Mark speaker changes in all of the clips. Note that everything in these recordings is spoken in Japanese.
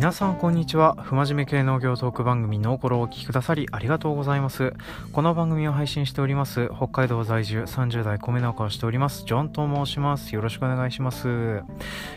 Speaker 1: 皆さんこんにちは。不真面目系農業トーク番組ノーコロをお聞きくださりありがとうございます。この番組を配信しております北海道在住30代米農家をしておりますジョンと申します。よろしくお願いします、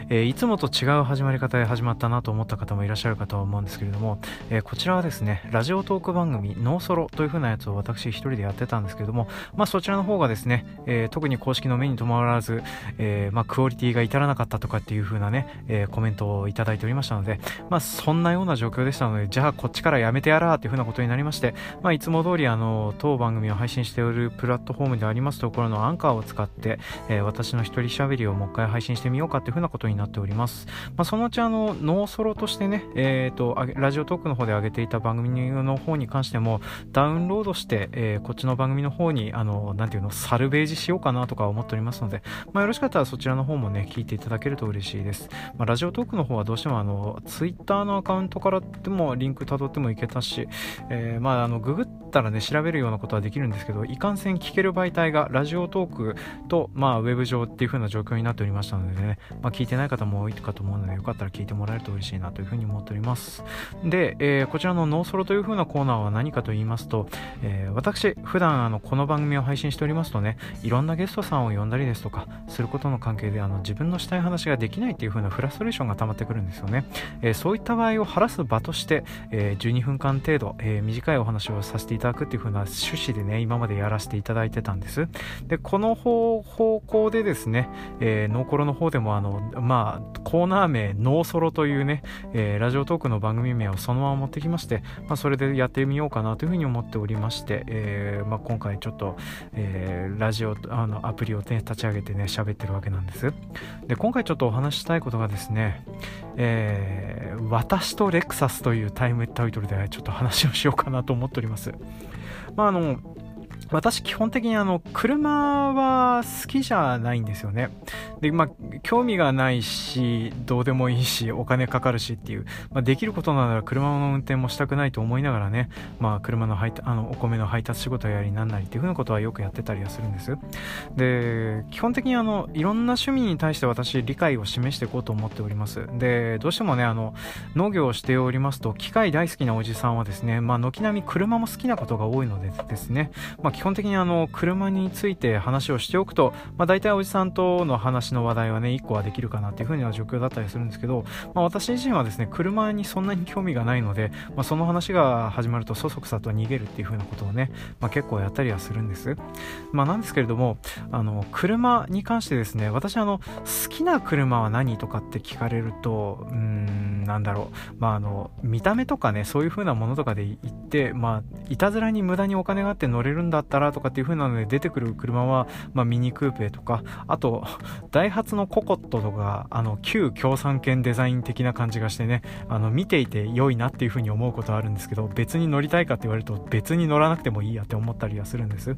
Speaker 1: えー、いつもと違う始まり方で始まったなと思った方もいらっしゃるかと思うんですけれども、えー、こちらはですねラジオトーク番組ノーソロという風なやつを私一人でやってたんですけれどもまあそちらの方がですね、えー、特に公式の目に留まらず、えまあクオリティが至らなかったとかっていう風なね、えコメントをいただいておりましたのでまあそんなような状況でしたので、じゃあこっちからやめてやらーというふうなことになりまして、まあいつも通りあの、当番組を配信しておるプラットフォームでありますところのアンカーを使って、えー、私の一人喋りをもう一回配信してみようかというふうなことになっております。まあそのうちあの、ノーソロとしてね、えっ、ー、と、ラジオトークの方で上げていた番組の方に関しても、ダウンロードして、えー、こっちの番組の方に、あの、なんていうの、サルベージしようかなとか思っておりますので、まあよろしかったらそちらの方もね、聞いていただけると嬉しいです。まあラジオトークの方はどうしてもあの、ツイッ Twitter のアカウントからでもリンク辿ってもいけたし、えー、まああのググっったらね調べるようなことはできるんですけどいかんせん聞ける媒体がラジオトークとまあウェブ上っていう風な状況になっておりましたのでね、まあ、聞いてない方も多いかと思うのでよかったら聞いてもらえると嬉しいなという風に思っております。で、えー、こちらのノーソロという風なコーナーは何かと言いますと、えー、私普段あのこの番組を配信しておりますとねいろんなゲストさんを呼んだりですとかすることの関係であの自分のしたい話ができないっていう風なフラストレーションが溜まってくるんですよね、えー、そういった場合を晴らす場として、え、12分間程度、え、短いお話をさせていただただくっていう風な趣旨でね、今までやらせていただいてたんです。で、この方向でですね、えー、ノーコロの方でもあの、まあ、コーナー名、ノーソロというね、えー、ラジオトークの番組名をそのまま持ってきまして、まあ、それでやってみようかなというふうに思っておりまして、えー、まあ、今回ちょっと、えー、ラジオ、あの、アプリを、ね、立ち上げてね、喋ってるわけなんです。で、今回ちょっとお話したいことがですね、えー、私とレクサスというタイムタイトルでちょっと話をしようかなと思っております。まあ、あの、私基本的にあの車は好きじゃないんですよね。で、まあ、興味がないし、どうでもいいし、お金かかるしっていう、まあ、できることなら車の運転もしたくないと思いながらね、まあ、車の配あのお米の配達仕事やりなんなりっていうふうなことはよくやってたりはするんです。で、基本的にあの、いろんな趣味に対して私理解を示していこうと思っております。で、どうしてもね、あの、農業をしておりますと、機械大好きなおじさんはですね、まあ、軒並み車も好きなことが多いのでですね、まあ、基本的にあの、車について話をしておくと、まあ、大体おじさんとの話の話題はね、1個はできるかなっていう風な状況だったりするんですけど、まあ、私自身はですね、車にそんなに興味がないので、まあ、その話が始まるとそそくさと逃げるっていう風なことをね、まあ、結構やったりはするんです。まあ、なんですけれども、あの、車に関してですね、私あの、好きな車は何とかって聞かれると、うーん、なんだろう、まあ、あの、見た目とかね、そういう風なものとかで言って、まあ、いたずらに無駄にお金があって乗れるんだったらとかっていう風なので出てくる車は、まあ、ミニクーペとか、あと、ダイハツのココットとか、あの、旧共産圏デザイン的な感じがしてね、あの、見ていて良いなっていう風に思うことはあるんですけど、別に乗りたいかって言われると、別に乗らなくてもいいやって思ったりはするんです。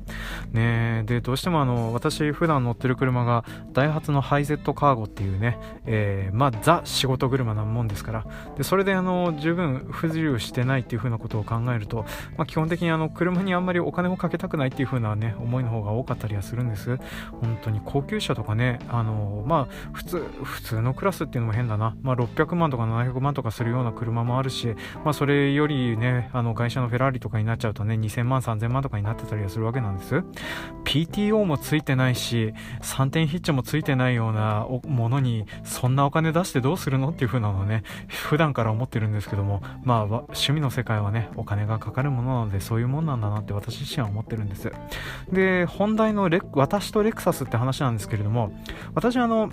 Speaker 1: ねで、どうしてもあの、私普段乗ってる車が、ダイハツのハイゼットカーゴっていうね、えー、まあ、ザ仕事車なもんですから、で、それであの、十分不自由してないっていう風なことを考えると、まあ、基本的にあの、車にあんまりお金をかけたくないっていう風なね、思いの方が多かったりはするんです。本当に高級車とかね、あの、まあ、普通、普通のクラスっていうのも変だな。まあ、600万とか700万とかするような車もあるし、まあ、それよりね、あの、会社のフェラーリとかになっちゃうとね、2000万、3000万とかになってたりするわけなんです。PTO もついてないし、3点ヒッチもついてないようなものに、そんなお金出してどうするのっていう風なのね、普段から思ってるんですけども、まあ、趣味の世界はね、お金がかかるものなので、そういうもんなんだなって私自身は思ってるんです。で、本題のレ私とレクサスって話なんですけれども、私あの、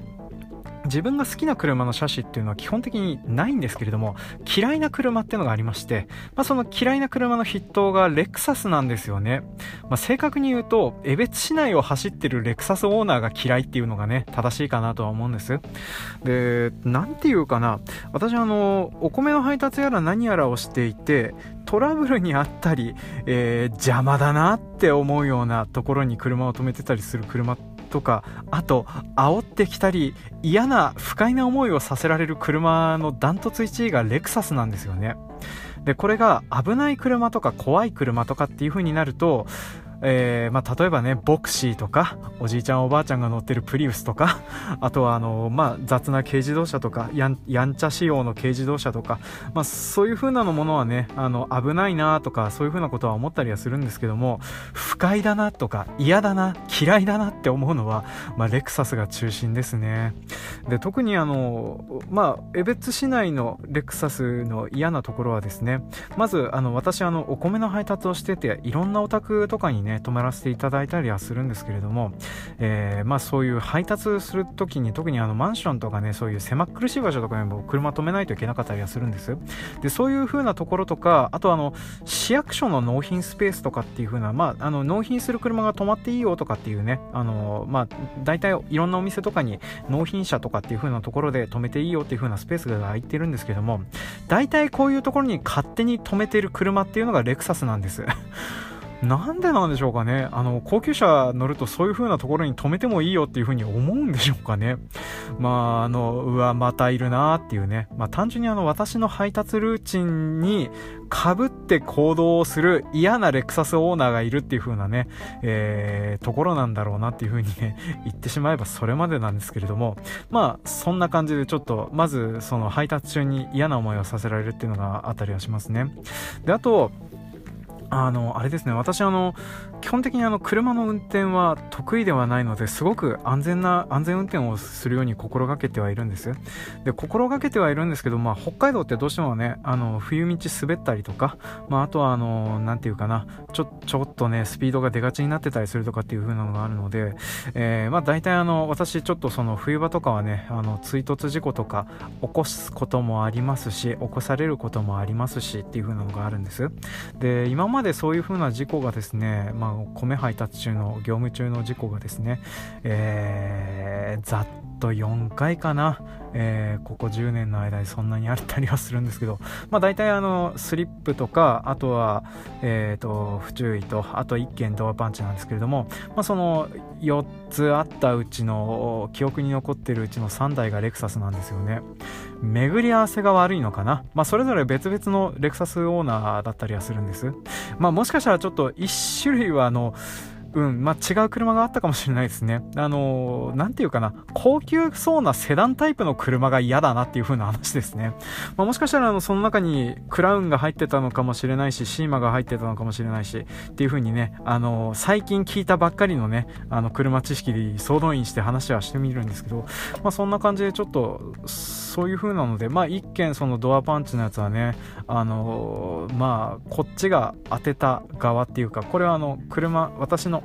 Speaker 1: 自分が好きな車の車種っていうのは基本的にないんですけれども、嫌いな車っていうのがありまして、まあ、その嫌いな車の筆頭がレクサスなんですよね。まあ、正確に言うと、江別市内を走ってるレクサスオーナーが嫌いっていうのがね、正しいかなとは思うんです。で、なんていうかな、私あの、お米の配達やら何やらをしていて、トラブルにあったり、えー、邪魔だなって思うようなところに車を止めてたりする車ってとかあと煽ってきたり嫌な不快な思いをさせられる車のダントツ1位がレクサスなんですよね。でこれが危ない車とか怖い車とかっていう風になるとえー、まあ、例えばね、ボクシーとか、おじいちゃんおばあちゃんが乗ってるプリウスとか、あとはあの、まあ、雑な軽自動車とか、やんやんちゃ仕様の軽自動車とか、まあ、そういう風なのものはね、あの、危ないなとか、そういう風なことは思ったりはするんですけども、不快だなとか、嫌だな、嫌いだなって思うのは、まあ、レクサスが中心ですね。で、特にあの、まあ、江別市内のレクサスの嫌なところはですね、まず、あの、私、あの、お米の配達をしてて、いろんなお宅とかにね、泊まらせていただいたりはするんですけれども、えー、まあ、そういう配達するときに、特にあの、マンションとかね、そういう狭苦しい場所とかにも車止めないといけなかったりはするんです。で、そういう風なところとか、あとあの、市役所の納品スペースとかっていう風な、まあ、あの、納品する車が止まっていいよとかっていうね、あの、まあ、大体いろんなお店とかに納品車とかっていう風なところで止めていいよっていう風なスペースが空いてるんですけども、大体こういうところに勝手に止めてる車っていうのがレクサスなんです。なんでなんでしょうかね。あの、高級車乗るとそういう風なところに止めてもいいよっていう風に思うんでしょうかね。まあ、あの、うわ、またいるなーっていうね。まあ、単純にあの、私の配達ルーチンに被って行動をする嫌なレクサスオーナーがいるっていう風なね、えー、ところなんだろうなっていう風にね、言ってしまえばそれまでなんですけれども、まあ、そんな感じでちょっと、まず、その配達中に嫌な思いをさせられるっていうのがあったりはしますね。で、あと、あの、あれですね、私あの、基本的にあの、車の運転は得意ではないので、すごく安全な、安全運転をするように心がけてはいるんです。で、心がけてはいるんですけど、まあ、北海道ってどうしてもね、あの、冬道滑ったりとか、まあ、あとはあの、なんていうかな、ちょ、ちょっとね、スピードが出がちになってたりするとかっていう風なのがあるので、えー、まあ、大体あの、私ちょっとその冬場とかはね、あの、追突事故とか起こすこともありますし、起こされることもありますしっていう風なのがあるんです。で、今まででそういう風な事故がですね、まあ、米配達中の業務中の事故がですね、えー、ざっと4回かな、えー、ここ10年の間にそんなにあったりはするんですけど、まあ、大体あのスリップとかあとは、えーと、不注意とあと1件ドアパンチなんですけれども、まあ、その4つあったうちの記憶に残ってるうちの3台がレクサスなんですよね。巡り合わせが悪いのかな、まあ、それぞれ別々のレクサスオーナーだったりはするんです、まあ、もしかしたらちょっと1種類はあのうん、まあ、違う車があったかもしれないですね。あのー、なんていうかな、高級そうなセダンタイプの車が嫌だなっていう風な話ですね。まあ、もしかしたら、あの、その中にクラウンが入ってたのかもしれないし、シーマが入ってたのかもしれないし、っていう風にね、あのー、最近聞いたばっかりのね、あの、車知識で総動員して話はしてみるんですけど、まあ、そんな感じでちょっと、そういう風なので、まあ、一見そのドアパンチのやつはね、あのー、まあ、こっちが当てた側っていうか、これはあの、車、私の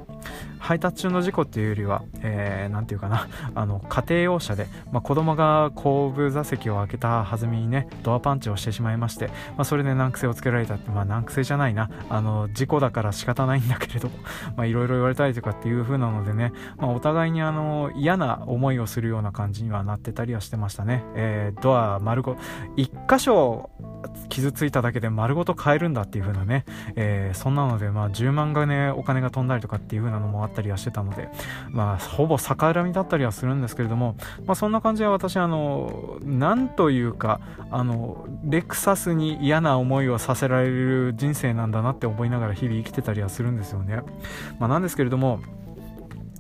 Speaker 1: 配達中の事故っていうよりは、えー、て言うかな、あの、家庭用車で、まあ、子供が後部座席を開けた弾みにね、ドアパンチをしてしまいまして、まあ、それで難癖をつけられたって、まあ、難癖じゃないな、あの、事故だから仕方ないんだけれど、いろいろ言われたりとかっていう風なのでね、まあ、お互いにあの、嫌な思いをするような感じにはなってたりはしてましたね。えー、ドア丸ご、一箇所傷ついただけで丸ごと買えるんだっていう風なね、えー、そんなので、まあ、10万がね、お金が飛んだりとかっていう風なのもあったりはしてたので、まあ、ほぼ逆恨みだったりはするんですけれども、まあ、そんな感じで私、あの、なんというか、あの、レクサスに嫌な思いをさせられる人生なんだなって思いながら日々生きてたりはするんですよね。まあ、なんですけれども、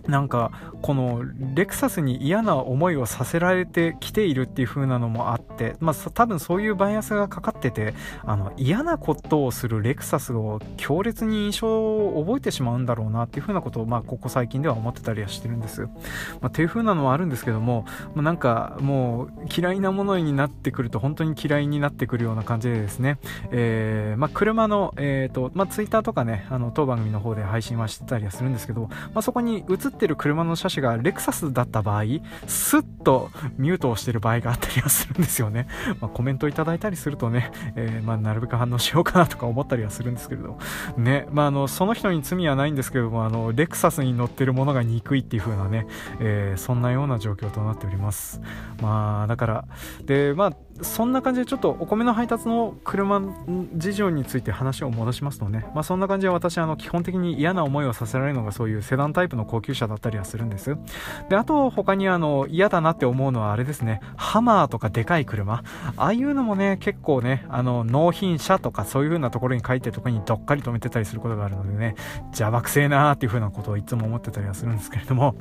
Speaker 1: なんかこのレクサスに嫌な思いをさせられてきているっていう風なのもあって、まあ、多分そういうバイアスがかかっててあの嫌なことをするレクサスを強烈に印象を覚えてしまうんだろうなっていう風なことを、まあ、ここ最近では思ってたりはしてるんです、まあ、っていう風なのはあるんですけども、まあ、なんかもう嫌いなものになってくると本当に嫌いになってくるような感じでですね、えーまあ、車の、えーとまあ、ツイッターとかねあの当番組の方で配信はしてたりはするんですけど、まあ、そこに映ってってる車の車種がレクサスだった場合、スッとミュートをしてる場合があったりはするんですよね。まあ、コメントいただいたりするとね、えー、まあ、なるべく反応しようかなとか思ったりはするんですけれど、ね、まあ、あの、その人に罪はないんですけども、あの、レクサスに乗ってるものが憎いっていう風なね、えー、そんなような状況となっております。まあ、だから、で、まあ、そんな感じでちょっとお米の配達の車事情について話を戻しますとね、まあ、そんな感じで私あの基本的に嫌な思いをさせられるのがそういうセダンタイプの高級車だったりはするんです。であと他にあの嫌だなって思うのはあれですね。ハマーとかでかい車。ああいうのもね結構ねあの納品車とかそういう風なところに書いてるとこにどっかり止めてたりすることがあるのでね邪魔くせえなーっていう風なことをいつも思ってたりはするんですけれども。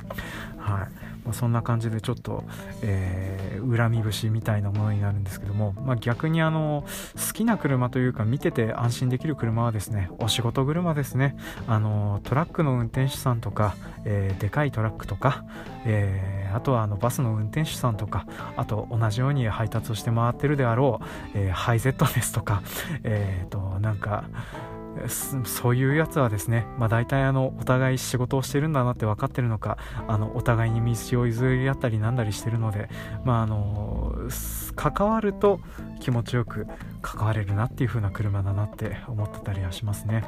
Speaker 1: はい。まあ、そんな感じでちょっと、えー、恨み節みたいなものになるんですけども、まあ、逆にあの好きな車というか見てて安心できる車はですねお仕事車ですね。あのトラックの運転手さんとか、えー、でかいトラックとか、えー、あとはあのバスの運転手さんとかあと同じように配達をして回ってるであろう、え、ハイゼットですとかえっ、となんかそういうやつはですね、まあ、大体あのお互い仕事をしてるんだなって分かってるのかあのお互いに道を譲り合ったりなんだりしてるので、まあ、あの関わると気持ちよく関われるなっていう風な車だなって思ってたりはしますね。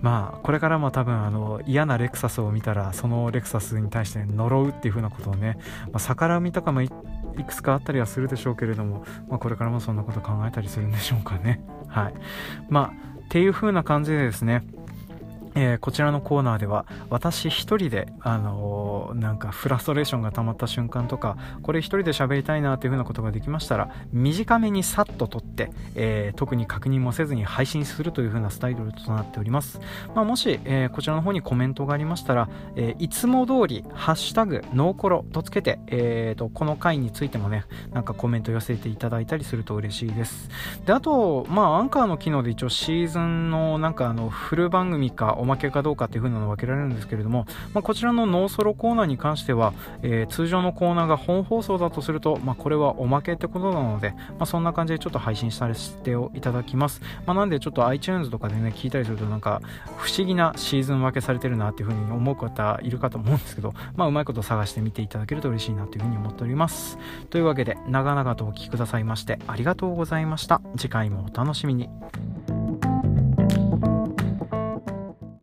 Speaker 1: まあこれからも多分あの嫌なレクサスを見たらそのレクサスに対して呪うっていう風なことをね、まあ、逆らみとかもいくつかあったりはするでしょうけれども、まあ、これからもそんなこと考えたりするんでしょうかねはいまあっていう風な感じでですねえー、こちらのコーナーでは私一人で、あのー、なんかフラストレーションが溜まった瞬間とかこれ一人で喋りたいなというふうなことができましたら短めにさっと撮って、えー、特に確認もせずに配信するというふうなスタイルとなっております、まあ、もし、えこちらの方にコメントがありましたら、えいつも通り「ハッシュタグノーコロ」とつけて、えーと、この回についてもねなんかコメント寄せていただいたりすると嬉しいです。であとまあアンカーの機能で一応シーズンのなんかあのフル番組かおまけかどうかっていう風なの分けられるんですけれども、まあ、こちらのノーソロコーナーに関しては、えー、通常のコーナーが本放送だとすると、まあ、これはおまけってことなので、まあ、そんな感じでちょっと配信させていただきます。まあ、なんでちょっと iTunes とかでね、聞いたりするとなんか不思議なシーズン分けされてるなっていう風に思う方いるかと思うんですけど、まあ、うまいこと探してみていただけると嬉しいなという風に思っております。というわけで、長々とお聴きくださいましてありがとうございました。次回もお楽しみに。